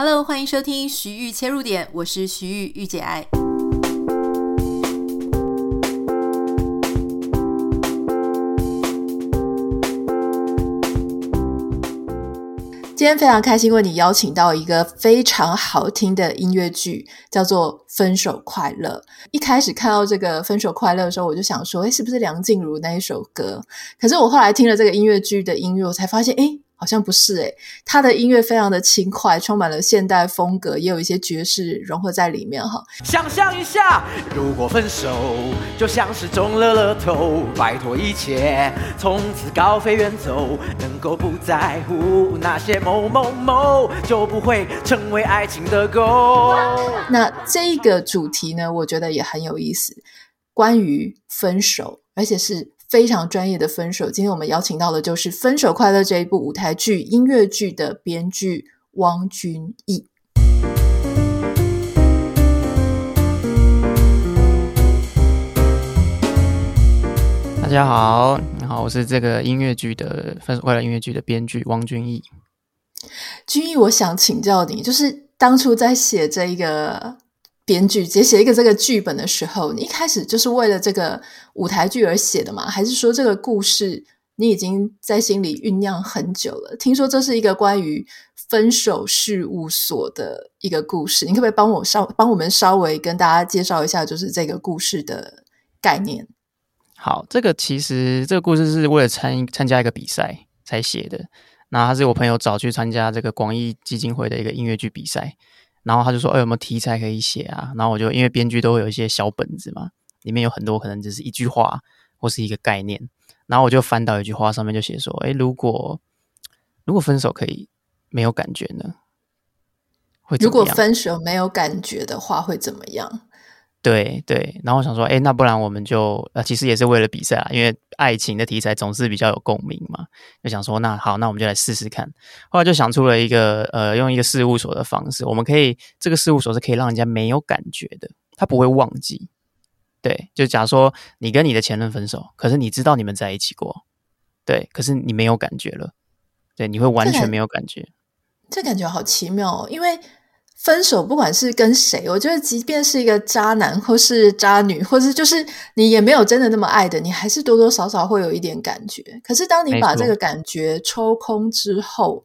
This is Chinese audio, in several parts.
Hello，欢迎收听徐玉切入点，我是徐豫御姐爱。今天非常开心为你邀请到一个非常好听的音乐剧，叫做《分手快乐》。一开始看到这个《分手快乐》的时候，我就想说，诶，是不是梁静茹那一首歌？可是我后来听了这个音乐剧的音乐，我才发现，诶。好像不是诶，他的音乐非常的轻快，充满了现代风格，也有一些爵士融合在里面哈。想象一下，如果分手就像是中了乐透，摆脱一切，从此高飞远走，能够不在乎那些某某某，就不会成为爱情的狗。那这个主题呢，我觉得也很有意思，关于分手，而且是。非常专业的分手。今天我们邀请到的就是《分手快乐》这一部舞台剧音乐剧的编剧汪君毅。大家好，你好，我是这个音乐剧的《分手快乐》音乐剧的编剧汪君毅。君毅，我想请教你，就是当初在写这一个。编剧写写一个这个剧本的时候，你一开始就是为了这个舞台剧而写的吗？还是说这个故事你已经在心里酝酿很久了？听说这是一个关于分手事务所的一个故事，你可不可以帮我稍帮我们稍微跟大家介绍一下，就是这个故事的概念？好，这个其实这个故事是为了参参加一个比赛才写的。那他是我朋友找去参加这个广义基金会的一个音乐剧比赛。然后他就说：“哎，有没有题材可以写啊？”然后我就因为编剧都会有一些小本子嘛，里面有很多可能只是一句话或是一个概念。然后我就翻到一句话，上面就写说：“哎，如果如果分手可以没有感觉呢？会？如果分手没有感觉的话会怎么样？”对对，然后我想说，哎，那不然我们就呃，其实也是为了比赛啊，因为爱情的题材总是比较有共鸣嘛，就想说，那好，那我们就来试试看。后来就想出了一个呃，用一个事务所的方式，我们可以这个事务所是可以让人家没有感觉的，他不会忘记。对，就假如说你跟你的前任分手，可是你知道你们在一起过，对，可是你没有感觉了，对，你会完全没有感觉。这感觉好奇妙哦，因为。分手，不管是跟谁，我觉得即便是一个渣男或是渣女，或是就是你也没有真的那么爱的，你还是多多少少会有一点感觉。可是当你把这个感觉抽空之后，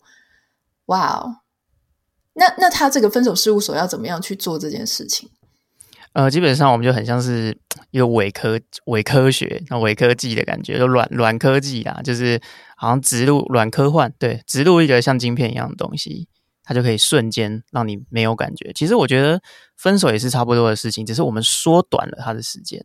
哇哦，那那他这个分手事务所要怎么样去做这件事情？呃，基本上我们就很像是一个伪科伪科学、那伪科技的感觉，就软软科技啦，就是好像植入软科幻，对，植入一个像晶片一样的东西。它就可以瞬间让你没有感觉。其实我觉得分手也是差不多的事情，只是我们缩短了它的时间。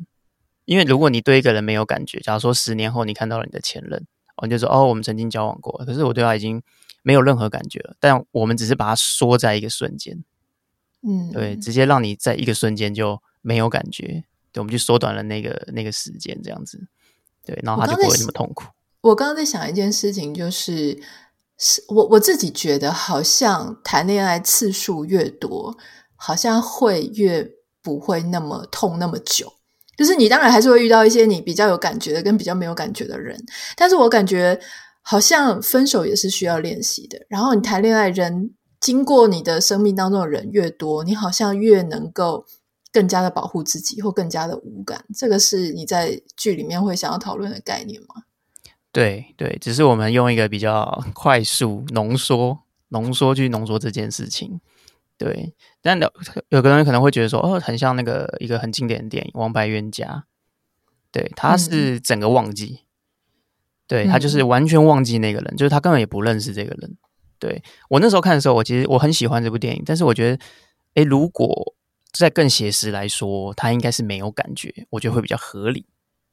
因为如果你对一个人没有感觉，假如说十年后你看到了你的前任，哦，你就说哦，我们曾经交往过，可是我对他已经没有任何感觉了。但我们只是把它缩在一个瞬间，嗯，对，直接让你在一个瞬间就没有感觉。对，我们就缩短了那个那个时间，这样子，对，然后他就不会那么痛苦。我刚刚在想一件事情，就是。是我我自己觉得，好像谈恋爱次数越多，好像会越不会那么痛那么久。就是你当然还是会遇到一些你比较有感觉的跟比较没有感觉的人，但是我感觉好像分手也是需要练习的。然后你谈恋爱人经过你的生命当中的人越多，你好像越能够更加的保护自己，或更加的无感。这个是你在剧里面会想要讨论的概念吗？对对，只是我们用一个比较快速浓缩、浓缩去浓缩这件事情。对，但有有个人可能会觉得说，哦，很像那个一个很经典的电影《王牌冤家》。对，他是整个忘记，嗯、对他就是完全忘记那个人，嗯、就是他根本也不认识这个人。对，我那时候看的时候，我其实我很喜欢这部电影，但是我觉得，诶，如果在更写实来说，他应该是没有感觉，我觉得会比较合理。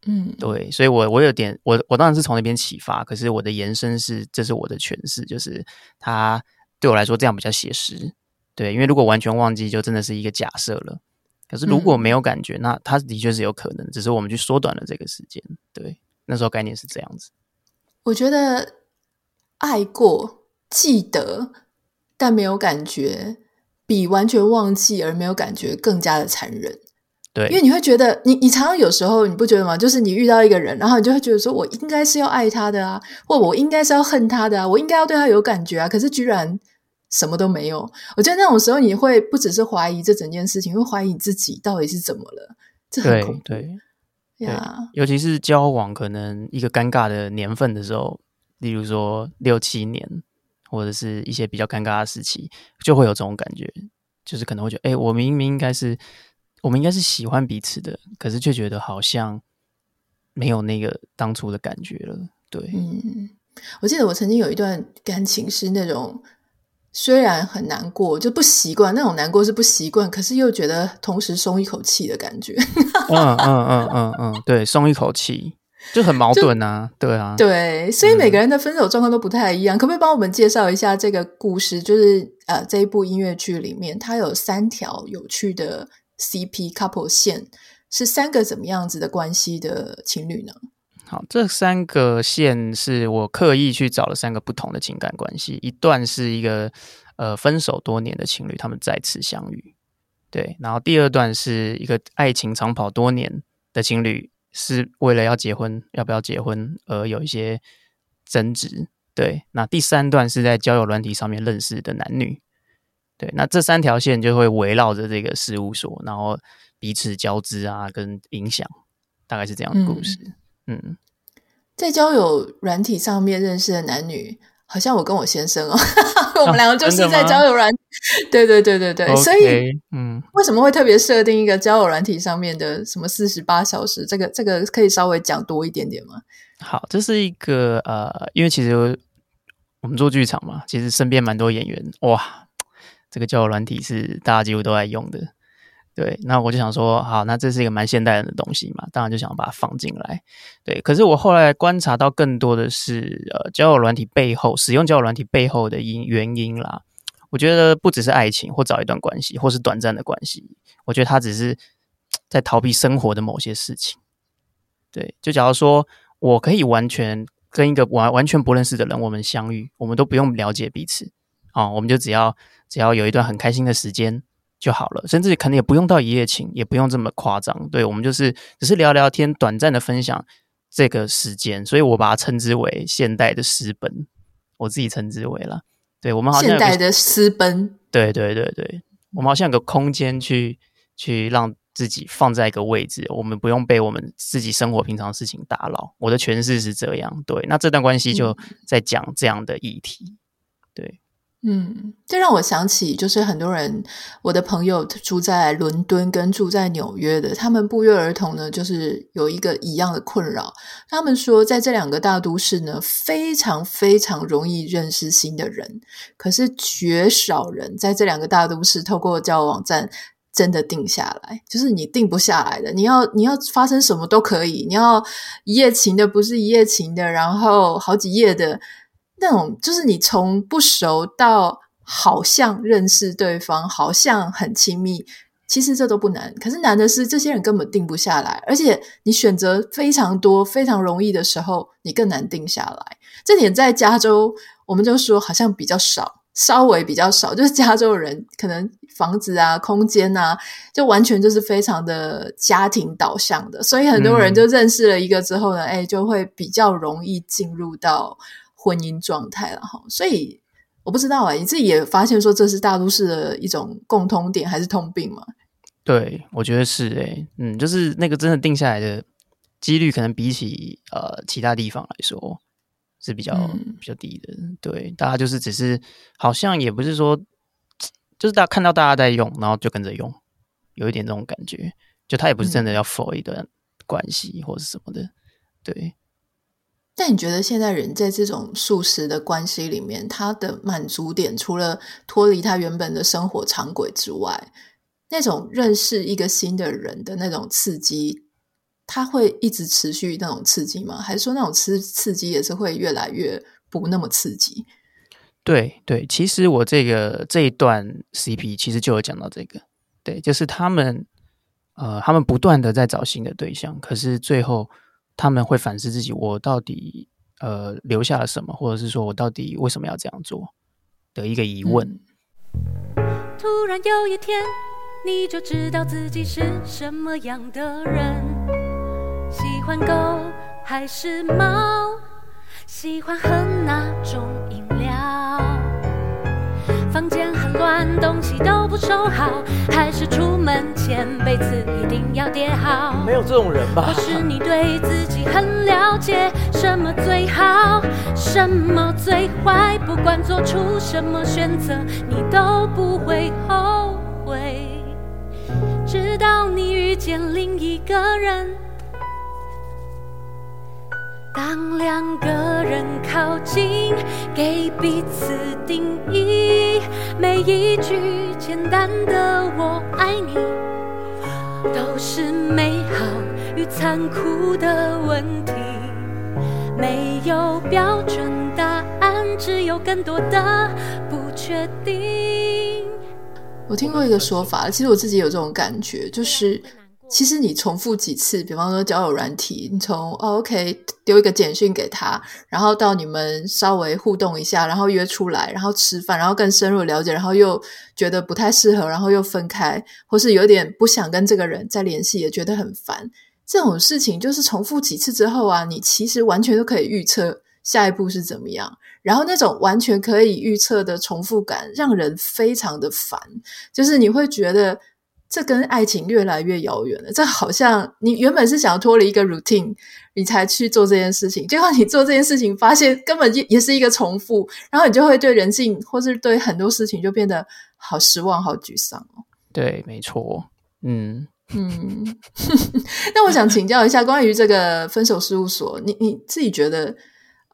嗯，对，所以我我有点，我我当然是从那边启发，可是我的延伸是，这是我的诠释，就是他对我来说这样比较写实，对，因为如果完全忘记，就真的是一个假设了。可是如果没有感觉，嗯、那他的确是有可能，只是我们去缩短了这个时间。对，那时候概念是这样子。我觉得爱过、记得但没有感觉，比完全忘记而没有感觉更加的残忍。对，因为你会觉得，你你常常有时候你不觉得吗？就是你遇到一个人，然后你就会觉得说，我应该是要爱他的啊，或我应该是要恨他的啊，我应该要对他有感觉啊，可是居然什么都没有。我觉得那种时候你会不只是怀疑这整件事情，会怀疑你自己到底是怎么了，这很恐怖。对对呀，尤其是交往可能一个尴尬的年份的时候，例如说六七年，或者是一些比较尴尬的时期，就会有这种感觉，就是可能会觉得，哎，我明明应该是我们应该是喜欢彼此的，可是却觉得好像没有那个当初的感觉了。对，嗯。我记得我曾经有一段感情是那种虽然很难过，就不习惯那种难过是不习惯，可是又觉得同时松一口气的感觉。嗯嗯嗯嗯嗯，对，松一口气就很矛盾啊，对啊，对，所以每个人的分手状况都不太一样。嗯、可不可以帮我们介绍一下这个故事？就是呃，这一部音乐剧里面，它有三条有趣的 CP couple 线，是三个怎么样子的关系的情侣呢？好，这三个线是我刻意去找了三个不同的情感关系。一段是一个呃分手多年的情侣，他们再次相遇，对。然后第二段是一个爱情长跑多年的情侣，是为了要结婚，要不要结婚而有一些争执，对。那第三段是在交友软体上面认识的男女，对。那这三条线就会围绕着这个事务所，然后彼此交织啊，跟影响，大概是这样的故事。嗯嗯，在交友软体上面认识的男女，好像我跟我先生哦，我们两个就是在交友软体，对对对对对，okay, 所以嗯，为什么会特别设定一个交友软体上面的什么四十八小时？这个这个可以稍微讲多一点点吗？好，这是一个呃，因为其实我们做剧场嘛，其实身边蛮多演员，哇，这个交友软体是大家几乎都在用的。对，那我就想说，好，那这是一个蛮现代人的东西嘛，当然就想把它放进来。对，可是我后来观察到更多的是，呃，交友软体背后使用交友软体背后的因原因啦。我觉得不只是爱情或找一段关系，或是短暂的关系，我觉得他只是在逃避生活的某些事情。对，就假如说我可以完全跟一个完完全不认识的人，我们相遇，我们都不用了解彼此啊，我们就只要只要有一段很开心的时间。就好了，甚至可能也不用到一夜情，也不用这么夸张。对，我们就是只是聊聊天，短暂的分享这个时间，所以我把它称之为现代的私奔，我自己称之为了。对，我们好像现代的私奔，对对对对，我们好像有个空间去去让自己放在一个位置，我们不用被我们自己生活平常事情打扰。我的诠释是这样，对，那这段关系就在讲这样的议题。嗯，这让我想起，就是很多人，我的朋友住在伦敦跟住在纽约的，他们不约而同呢，就是有一个一样的困扰。他们说，在这两个大都市呢，非常非常容易认识新的人，可是绝少人在这两个大都市透过交友网站真的定下来，就是你定不下来的。你要你要发生什么都可以，你要一夜情的，不是一夜情的，然后好几夜的。那种就是你从不熟到好像认识对方，好像很亲密，其实这都不难。可是难的是，这些人根本定不下来，而且你选择非常多、非常容易的时候，你更难定下来。这点在加州，我们就说好像比较少，稍微比较少。就是加州人可能房子啊、空间啊，就完全就是非常的家庭导向的，所以很多人就认识了一个之后呢，哎、嗯，就会比较容易进入到。婚姻状态了哈，所以我不知道啊，你自己也发现说这是大都市的一种共通点还是通病吗？对，我觉得是诶、欸，嗯，就是那个真的定下来的几率，可能比起呃其他地方来说是比较、嗯、比较低的。对，大家就是只是好像也不是说，就是大家看到大家在用，然后就跟着用，有一点这种感觉，就他也不是真的要 for 一段关系或者什么的，对。但你觉得现在人在这种速食的关系里面，他的满足点除了脱离他原本的生活常轨之外，那种认识一个新的人的那种刺激，他会一直持续那种刺激吗？还是说那种刺刺激也是会越来越不那么刺激？对对，其实我这个这一段 CP 其实就有讲到这个，对，就是他们呃，他们不断的在找新的对象，可是最后。他们会反思自己，我到底呃留下了什么，或者是说我到底为什么要这样做的一个疑问。突然有一天，你就知道自己是什么样的人，喜欢狗还是猫，喜欢喝哪种东西都不收好，还是出门前被子一定要叠好？没有这种人吧？或是你对自己很了解，什么最好，什么最坏？不管做出什么选择，你都不会后悔。直到你遇见另一个人。当两个人靠近，给彼此定义，每一句简单的“我爱你”，都是美好与残酷的问题。没有标准答案，只有更多的不确定。我听过一个说法，其实我自己有这种感觉，就是。其实你重复几次，比方说交友软体，你从、OK 丢一个简讯给他，然后到你们稍微互动一下，然后约出来，然后吃饭，然后更深入了解，然后又觉得不太适合，然后又分开，或是有点不想跟这个人再联系，也觉得很烦。这种事情就是重复几次之后啊，你其实完全都可以预测下一步是怎么样。然后那种完全可以预测的重复感，让人非常的烦，就是你会觉得。这跟爱情越来越遥远了。这好像你原本是想要脱离一个 routine，你才去做这件事情，结果你做这件事情，发现根本也也是一个重复，然后你就会对人性或是对很多事情就变得好失望、好沮丧哦。对，没错。嗯嗯。那我想请教一下，关于这个分手事务所，你你自己觉得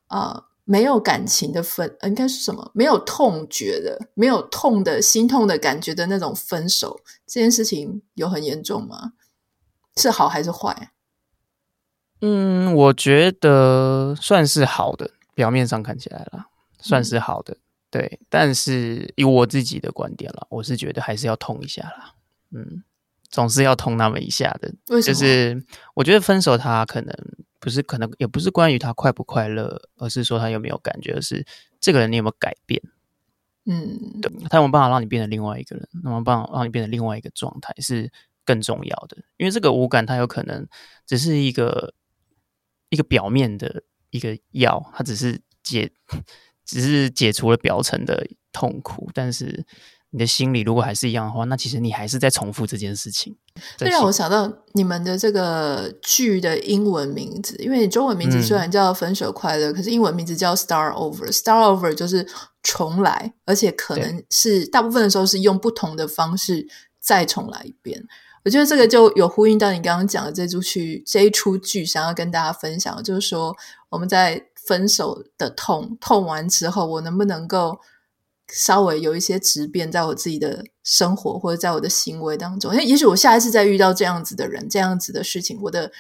啊？呃没有感情的分，应该是什么？没有痛觉的，没有痛的心痛的感觉的那种分手，这件事情有很严重吗？是好还是坏？嗯，我觉得算是好的，表面上看起来啦，算是好的。嗯、对，但是以我自己的观点啦，我是觉得还是要痛一下啦。嗯，总是要痛那么一下的。为什么？就是我觉得分手，他可能。不是可能，也不是关于他快不快乐，而是说他有没有感觉，是这个人你有没有改变？嗯，对，他有没有办法让你变成另外一个人？有没有办法让你变成另外一个状态是更重要的。因为这个无感，它有可能只是一个一个表面的一个药，它只是解，只是解除了表层的痛苦，但是。你的心里如果还是一样的话，那其实你还是在重复这件事情。这让我想到你们的这个剧的英文名字，因为你中文名字虽然叫《分手快乐》，嗯，可是英文名字叫 Start Over。Start Over 就是重来，而且可能是大部分的时候是用不同的方式再重来一遍。我觉得这个就有呼应到你刚刚讲的这出剧，这一出剧想要跟大家分享，就是说我们在分手的痛痛完之后，我能不能够。稍微有一些质变，在我自己的生活或者在我的行为当中，因为也许我下一次再遇到这样子的人、这样子的事情，我的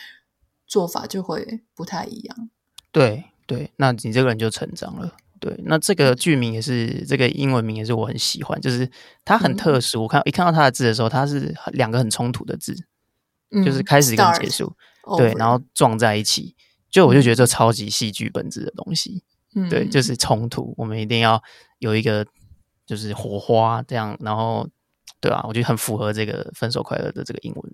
做法就会不太一样。对对，那你这个人就成长了。对，那这个剧名也是这个英文名也是我很喜欢，就是它很特殊。嗯、我看一看到它的字的时候，它是两个很冲突的字，嗯、就是开始跟结束，对，然后撞在一起，就我就觉得这超级戏剧本质的东西。嗯，对，就是冲突，我们一定要有一个。就是火花这样，然后对啊，我觉得很符合这个分手快乐的这个英文。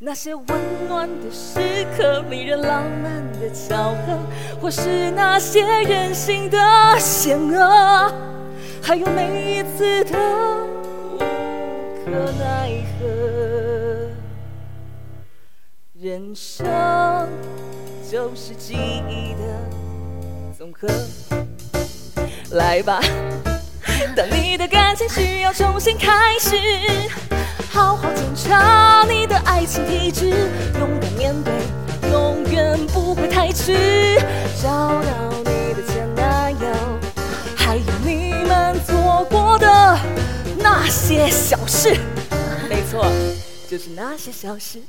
那些温暖的时刻，迷人浪漫的巧合，或是那些任性的险恶，还有每一次的无可奈何。人生就是记忆的总和，来吧。当你的感情需要重新开始，好好检查你的爱情体质，勇敢面对，永远不会太迟。找到你的前男友，还有你们做过的那些小事，没错，就是那些小事。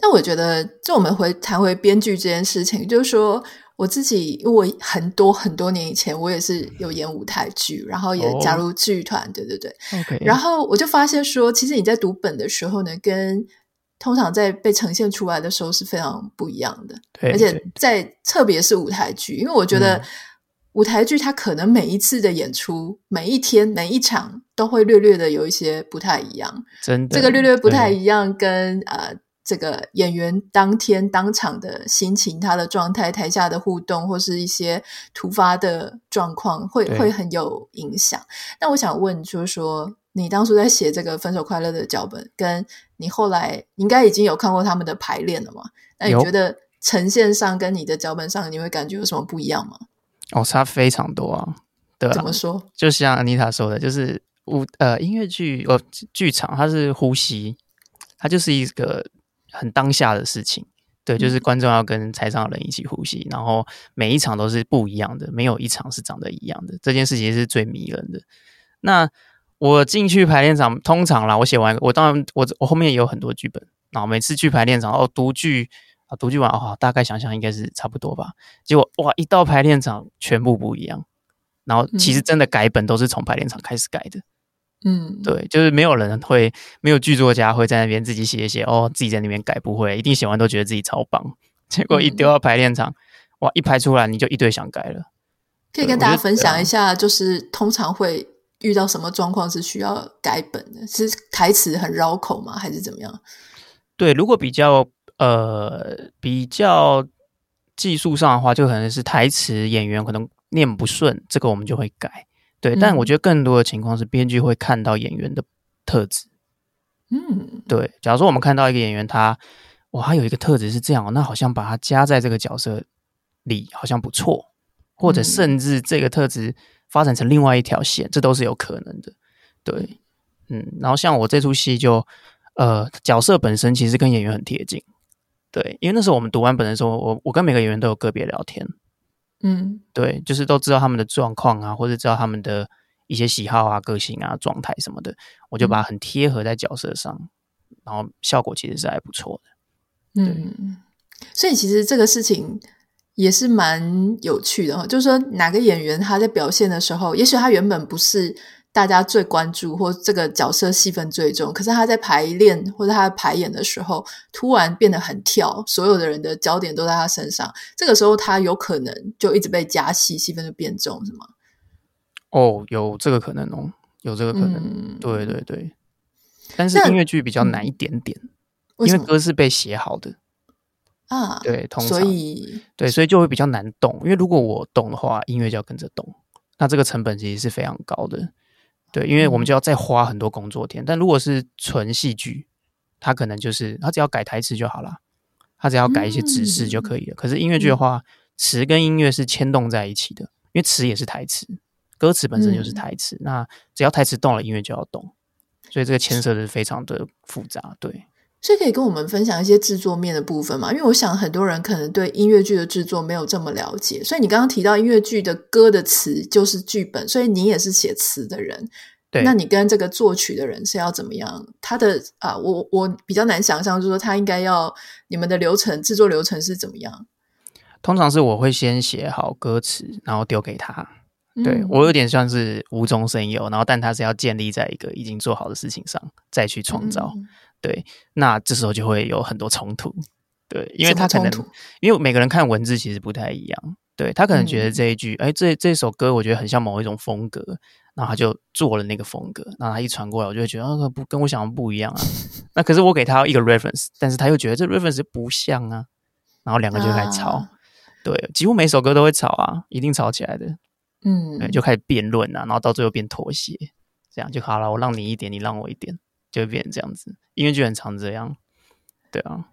那我觉得，就我们回谈回编剧这件事情，就是说。我自己，因为我很多很多年以前，我也是有演舞台剧，然后也加入剧团，oh. 对对对。然后我就发现说，其实你在读本的时候呢，跟通常在被呈现出来的时候是非常不一样的。对，而且在特别是舞台剧，因为我觉得舞台剧它可能每一次的演出，嗯、每一天每一场都会略略的有一些不太一样。真的，这个略略不太一样，跟呃。这个演员当天当场的心情、他的状态、台下的互动，或是一些突发的状况，会会很有影响。那我想问，就是说，你当初在写这个《分手快乐》的脚本，跟你后来应该已经有看过他们的排练了嘛？那你觉得呈现上跟你的脚本上，你会感觉有什么不一样吗？哦，差非常多啊！对啊，怎么说？就像安妮塔说的，就是舞呃音乐剧呃剧场，它是呼吸，它就是一个很当下的事情。对，就是观众要跟台上的人一起呼吸，嗯、然后每一场都是不一样的，没有一场是长得一样的。这件事情是最迷人的。那我进去排练场，通常啦，我写完，我当然我我后面也有很多剧本，然后每次去排练场哦，读剧啊，读剧完哦，大概想想应该是差不多吧。结果哇，一到排练场全部不一样，然后其实真的改本都是从排练场开始改的。嗯，对，就是没有人会，没有剧作家会在那边自己写一写哦，自己在那边改，不会，一定写完都觉得自己超棒。结果一丢到排练场，嗯、哇，一排出来你就一堆想改了。可以跟大家分享一下，就是通常会遇到什么状况是需要改本的？是台词很绕口吗？还是怎么样？对，如果比较呃比较技术上的话，就可能是台词演员可能念不顺，这个我们就会改。对，但我觉得更多的情况是编剧会看到演员的特质。嗯，对。假如说我们看到一个演员他，他哇，他有一个特质是这样，那好像把他加在这个角色里好像不错，或者甚至这个特质发展成另外一条线，这都是有可能的。对，嗯。然后像我这出戏就呃，角色本身其实跟演员很贴近。对，因为那时候我们读完本的时候，我我跟每个演员都有个别聊天。嗯，对，就是都知道他们的状况啊，或者知道他们的一些喜好啊、个性啊、状态什么的，我就把它很贴合在角色上，嗯、然后效果其实是还不错的。嗯，所以其实这个事情也是蛮有趣的，就是说哪个演员他在表现的时候，也许他原本不是。大家最关注或这个角色戏份最重，可是他在排练或者他排演的时候，突然变得很跳，所有的人的焦点都在他身上。这个时候他有可能就一直被加戏，戏份就变重，是吗？哦，有这个可能哦，有这个可能。嗯、对对对，但是音乐剧比较难一点点，因为歌是被写好的啊。对，通常所以对，所以就会比较难动。因为如果我动的话，音乐就要跟着动，那这个成本其实是非常高的。对，因为我们就要再花很多工作天。但如果是纯戏剧，他可能就是他只要改台词就好了，他只要改一些指示就可以了。嗯、可是音乐剧的话，词跟音乐是牵动在一起的，因为词也是台词，歌词本身就是台词。嗯、那只要台词动了，音乐就要动，所以这个牵涉的是非常的复杂。对。所以可以跟我们分享一些制作面的部分嘛？因为我想很多人可能对音乐剧的制作没有这么了解。所以你刚刚提到音乐剧的歌的词就是剧本，所以你也是写词的人。对，那你跟这个作曲的人是要怎么样？他的啊，我我比较难想象，就是说他应该要你们的流程制作流程是怎么样？通常是我会先写好歌词，然后丢给他。对，我有点像是无中生有，然后但他是要建立在一个已经做好的事情上再去创造。嗯对，那这时候就会有很多冲突，对，因为他可能因为每个人看文字其实不太一样，对，他可能觉得这一句，哎、嗯，这这首歌我觉得很像某一种风格，然后他就做了那个风格，然后他一传过来，我就会觉得啊，不跟我想的不一样啊。那可是我给他一个 reference，但是他又觉得这 reference 不像啊，然后两个就开始吵，啊、对，几乎每首歌都会吵啊，一定吵起来的，嗯，对，就开始辩论啊，然后到最后变妥协，这样就好了，我让你一点，你让我一点。就会变成这样子，音乐剧很常这样，对啊，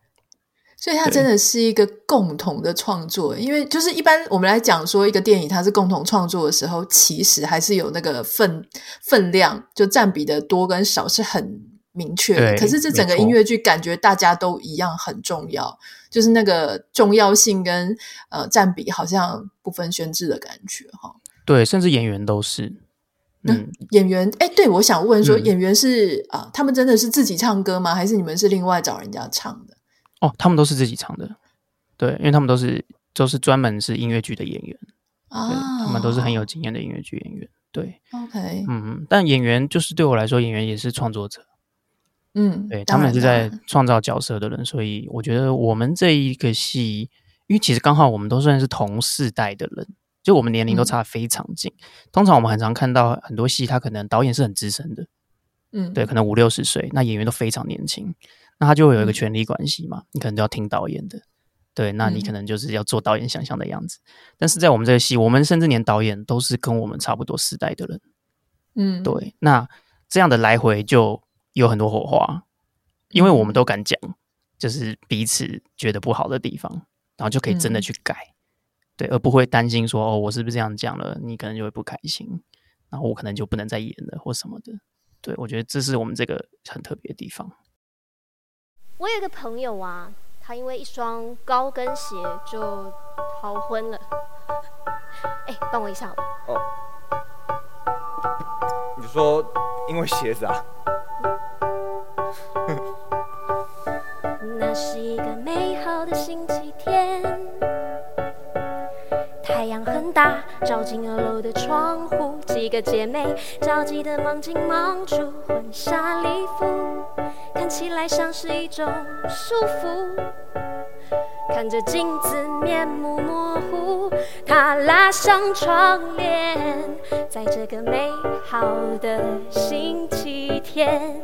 所以它真的是一个共同的创作。因为就是一般我们来讲说一个电影它是共同创作的时候，其实还是有那个分分量，就占比的多跟少是很明确的。可是这整个音乐剧感觉大家都一样很重要，就是那个重要性跟呃占比好像不分轩輊的感觉哈。对，甚至演员都是。嗯，演员，哎，对，我想问说，演员是啊，他们真的是自己唱歌吗？还是你们是另外找人家唱的？哦，他们都是自己唱的，对，因为他们都是都是专门是音乐剧的演员。啊，他们都是很有经验的音乐剧演员，对，OK，嗯嗯，但演员就是对我来说，演员也是创作者，嗯，对，他们是在创造角色的人，所以我觉得我们这一个戏，因为其实刚好我们都算是同世代的人。就我们年龄都差非常近，嗯、通常我们很常看到很多戏，他可能导演是很资深的，嗯，对，可能五六十岁，那演员都非常年轻，那他就会有一个权力关系嘛，嗯、你可能就要听导演的，对，那你可能就是要做导演想象的样子。嗯、但是在我们这个戏，我们甚至连导演都是跟我们差不多时代的人，嗯，对，那这样的来回就有很多火花，因为我们都敢讲，就是彼此觉得不好的地方，然后就可以真的去改，嗯、对，而不会担心说哦，我是不是这样讲了，你可能就会不开心，然后我可能就不能再演了或什么的。对，我觉得这是我们这个很特别的地方。我有一个朋友啊，他因为一双高跟鞋就逃婚了。哎，帮我一下。哦。你说因为鞋子啊？那是一个美好的星期大，照进二楼的窗户，几个姐妹着急的忙进忙出婚纱礼服，看起来像是一种束缚。看着镜子面目模糊，她拉上窗帘，在这个美好的星期天。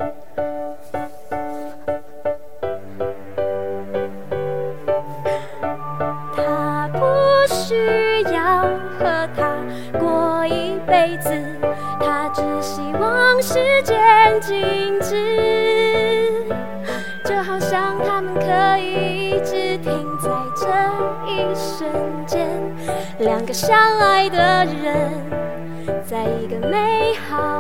子，他只希望时间静止，就好像他们可以一直停在这一瞬间，两个相爱的人，在一个美好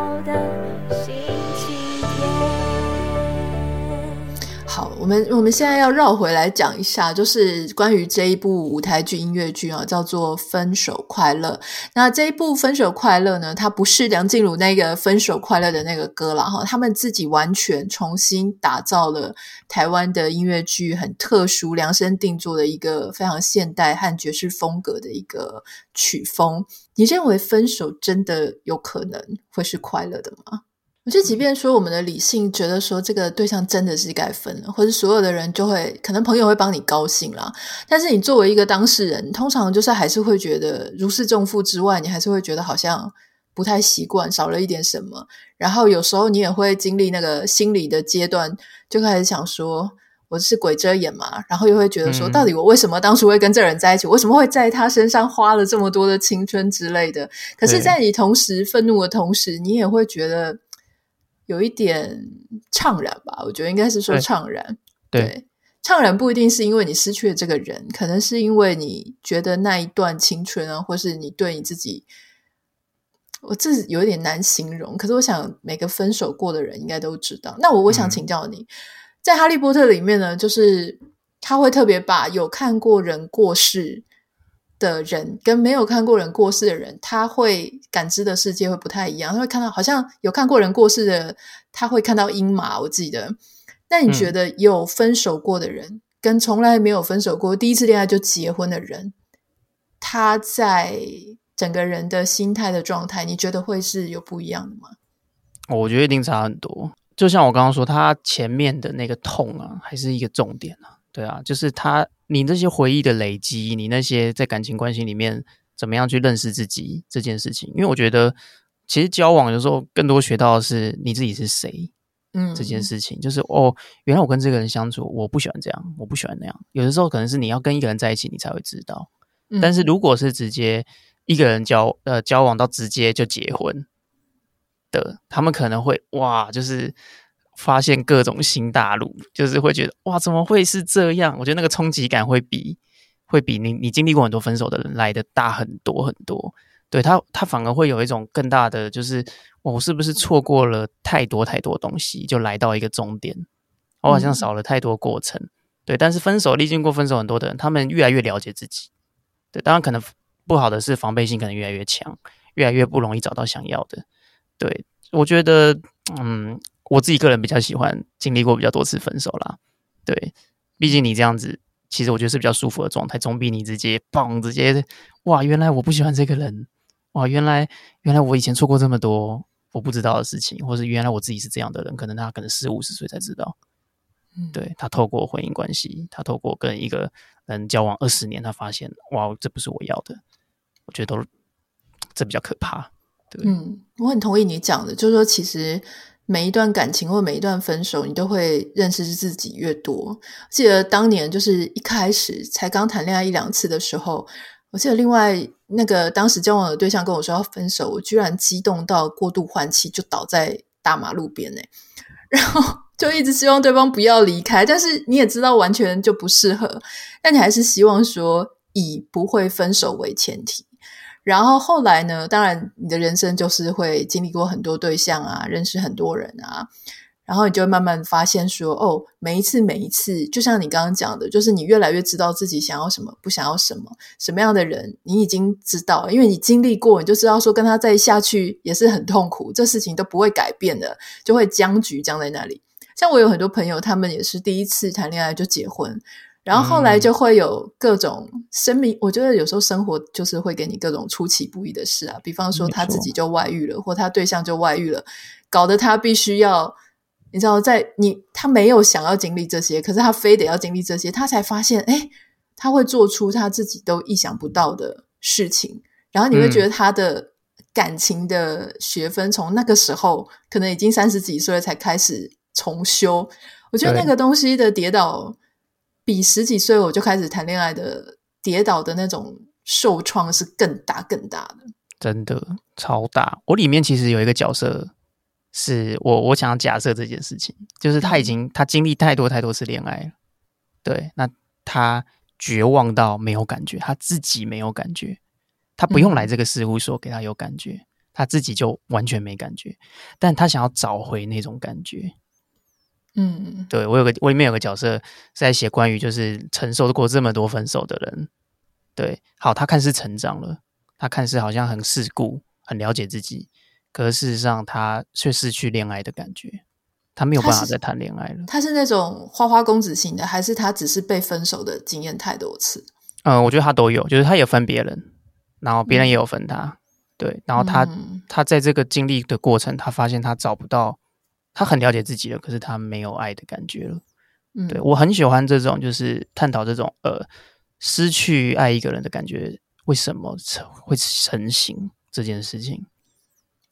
我们我们现在要绕回来讲一下，就是关于这一部舞台剧音乐剧啊，叫做《分手快乐》。那这一部《分手快乐》呢，它不是梁静茹那个《分手快乐》的那个歌了哈，他们自己完全重新打造了台湾的音乐剧，很特殊、量身定做的一个非常现代和爵士风格的一个曲风。你认为分手真的有可能会是快乐的吗？我觉得，即便说我们的理性觉得说这个对象真的是该分了，或者所有的人就会可能朋友会帮你高兴啦，但是你作为一个当事人，通常就是还是会觉得如释重负之外，你还是会觉得好像不太习惯，少了一点什么。然后有时候你也会经历那个心理的阶段，就开始想说我是鬼遮眼嘛，然后又会觉得说，到底我为什么当初会跟这人在一起？为什么会在他身上花了这么多的青春之类的？可是，在你同时愤怒的同时，你也会觉得。有一点怅然吧，我觉得应该是说怅然。对，对，怅然不一定是因为你失去了这个人，可能是因为你觉得那一段青春啊，或是你对你自己，我这有点难形容。可是我想每个分手过的人应该都知道。那我我想请教你，嗯、在《哈利波特》里面呢，就是他会特别把有看过人过世的人跟没有看过人过世的人，他会感知的世界会不太一样。他会看到，好像有看过人过世的，他会看到阴马。我记得，那你觉得有分手过的人，跟从来没有分手过，第一次恋爱就结婚的人，他在整个人的心态的状态，你觉得会是有不一样的吗？我觉得一定差很多。就像我刚刚说，他前面的那个痛啊，还是一个重点啊。对啊，就是他。你那些回忆的累积，你那些在感情关系里面怎么样去认识自己这件事情，因为我觉得其实交往有时候更多学到的是你自己是谁，嗯，这件事情就是哦，原来我跟这个人相处，我不喜欢这样，我不喜欢那样。有的时候可能是你要跟一个人在一起，你才会知道。但是如果是直接一个人交呃交往到直接就结婚的，他们可能会哇，就是。发现各种新大陆，就是会觉得哇，怎么会是这样？我觉得那个冲击感会比会比你你经历过很多分手的人来的大很多很多。对他，他反而会有一种更大的，就是我是不是错过了太多太多东西，就来到一个终点，我好像少了太多过程。嗯、对，但是分手历经过分手很多的人，他们越来越了解自己。对，当然可能不好的是防备心可能越来越强，越来越不容易找到想要的。对，我觉得嗯。我自己个人比较喜欢经历过比较多次分手啦，对，毕竟你这样子，其实我觉得是比较舒服的状态，总比你直接嘣直接哇，原来我不喜欢这个人，哇，原来原来我以前错过这么多我不知道的事情，或是原来我自己是这样的人，可能他可能四五十岁才知道，嗯，对，他透过婚姻关系，他透过跟一个人交往二十年，他发现哇，这不是我要的，我觉得都这比较可怕，对，嗯，我很同意你讲的，就是说其实。每一段感情或每一段分手，你都会认识自己越多。记得当年就是一开始才刚谈恋爱一两次的时候，我记得另外那个当时交往的对象跟我说要分手，我居然激动到过度换气，就倒在大马路边呢，然后就一直希望对方不要离开，但是你也知道完全就不适合，但你还是希望说以不会分手为前提。然后后来呢，当然你的人生就是会经历过很多对象啊，认识很多人啊。然后你就会慢慢发现说，哦，每一次每一次，就像你刚刚讲的，就是你越来越知道自己想要什么，不想要什么，什么样的人，你已经知道，因为你经历过，你就知道说跟他再下去也是很痛苦，这事情都不会改变的，就会僵局僵在那里。像我有很多朋友，他们也是第一次谈恋爱就结婚，然后后来就会有各种生命，嗯、我觉得有时候生活就是会给你各种出其不意的事啊，比方说他自己就外遇了，或他对象就外遇了，搞得他必须要。你知道，在你他没有想要经历这些，可是他非得要经历这些，他才发现，哎，他会做出他自己都意想不到的事情。然后你会觉得他的感情的学分从那个时候、嗯、可能已经三十几岁才开始重修。我觉得那个东西的跌倒，比十几岁我就开始谈恋爱的跌倒的那种受创是更大更大的，真的超大。我里面其实有一个角色。是我我想要假设这件事情，就是他已经他经历太多太多次恋爱了，对，那他绝望到没有感觉，他自己没有感觉，他不用来这个事务所给他有感觉，他自己就完全没感觉，但他想要找回那种感觉，嗯，对，我有个我里面有个角色是在写关于就是承受过这么多分手的人，对，好，他看似成长了，他看似好像很世故，很了解自己。可是事实上，他却失去恋爱的感觉，他没有办法再谈恋爱了。他是，那种花花公子型的，还是他只是被分手的经验太多次？嗯，我觉得他都有，就是他也分别人，然后别人也有分他，嗯、对，然后他、嗯、他在这个经历的过程，他发现他找不到，他很了解自己了，可是他没有爱的感觉了。嗯，对，我很喜欢这种，就是探讨这种呃失去爱一个人的感觉为什么会成型这件事情。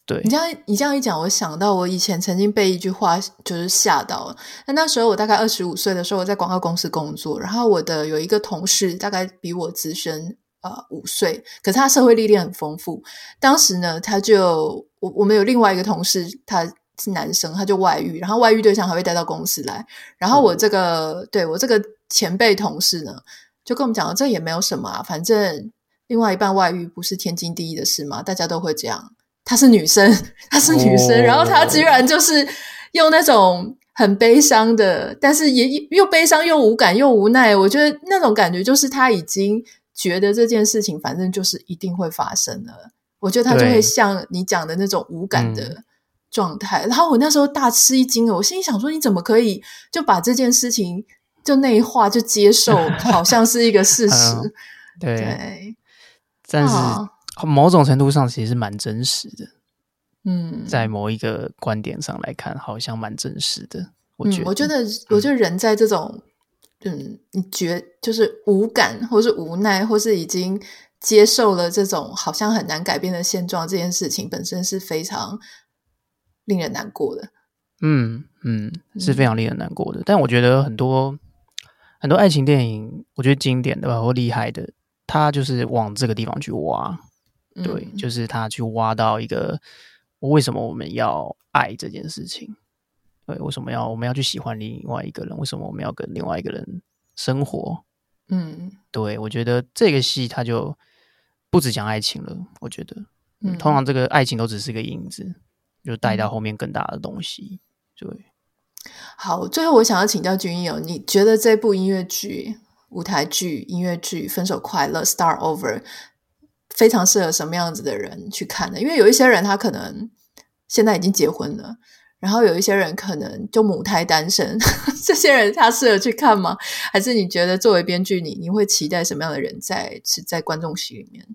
对你这样，你这样一讲，我想到我以前曾经被一句话就是吓到了。那那时候我大概二十五岁的时候，我在广告公司工作，然后我的有一个同事大概比我资深呃五岁，可是他社会历练很丰富。当时呢，他就我我们有另外一个同事，他是男生，他就外遇，然后外遇对象还会带到公司来。然后我这个、嗯、对我这个前辈同事呢，就跟我们讲，这也没有什么啊，反正另外一半外遇不是天经地义的事嘛，大家都会这样。她是女生，她是女生，哦、然后她居然就是用那种很悲伤的，但是也又悲伤又无感又无奈。我觉得那种感觉就是她已经觉得这件事情反正就是一定会发生了。我觉得她就会像你讲的那种无感的状态。然后我那时候大吃一惊，我心里想说：你怎么可以就把这件事情就内化就接受，好像是一个事实？嗯、对，对但是。哦某种程度上其实是蛮真实的，嗯，在某一个观点上来看，好像蛮真实的。我觉得，嗯、我觉得，我觉得人在这种，嗯，你觉就是无感，或是无奈，或是已经接受了这种好像很难改变的现状，这件事情本身是非常令人难过的。嗯嗯，是非常令人难过的。嗯、但我觉得很多很多爱情电影，我觉得经典的吧或厉害的，他就是往这个地方去挖。对，就是他去挖到一个，为什么我们要爱这件事情？对，为什么要我们要去喜欢另外一个人？为什么我们要跟另外一个人生活？嗯，对，我觉得这个戏他就不只讲爱情了。我觉得，嗯，通常这个爱情都只是个影子，就带到后面更大的东西。对，好，最后我想要请教君友，你觉得这部音乐剧、舞台剧、音乐剧《分手快乐》（Start Over）？非常适合什么样子的人去看呢？因为有一些人他可能现在已经结婚了，然后有一些人可能就母胎单身，这些人他适合去看吗？还是你觉得作为编剧，你你会期待什么样的人在是在观众席里面？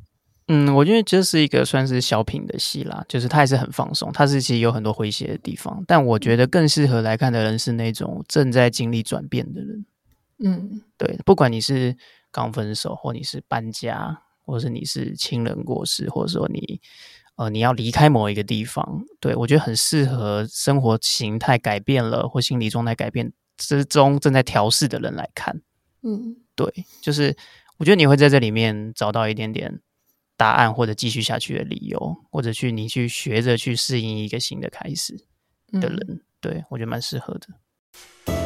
嗯，我觉得这是一个算是小品的戏啦，就是它还是很放松，它是其实有很多诙谐的地方，但我觉得更适合来看的人是那种正在经历转变的人。嗯，对，不管你是刚分手，或你是搬家。或是你是亲人过世，或者说你呃你要离开某一个地方，对，我觉得很适合生活形态改变了或心理状态改变之中正在调试的人来看。嗯，对，就是我觉得你会在这里面找到一点点答案，或者继续下去的理由，或者去你去学着去适应一个新的开始。的人，对我觉得蛮适合的。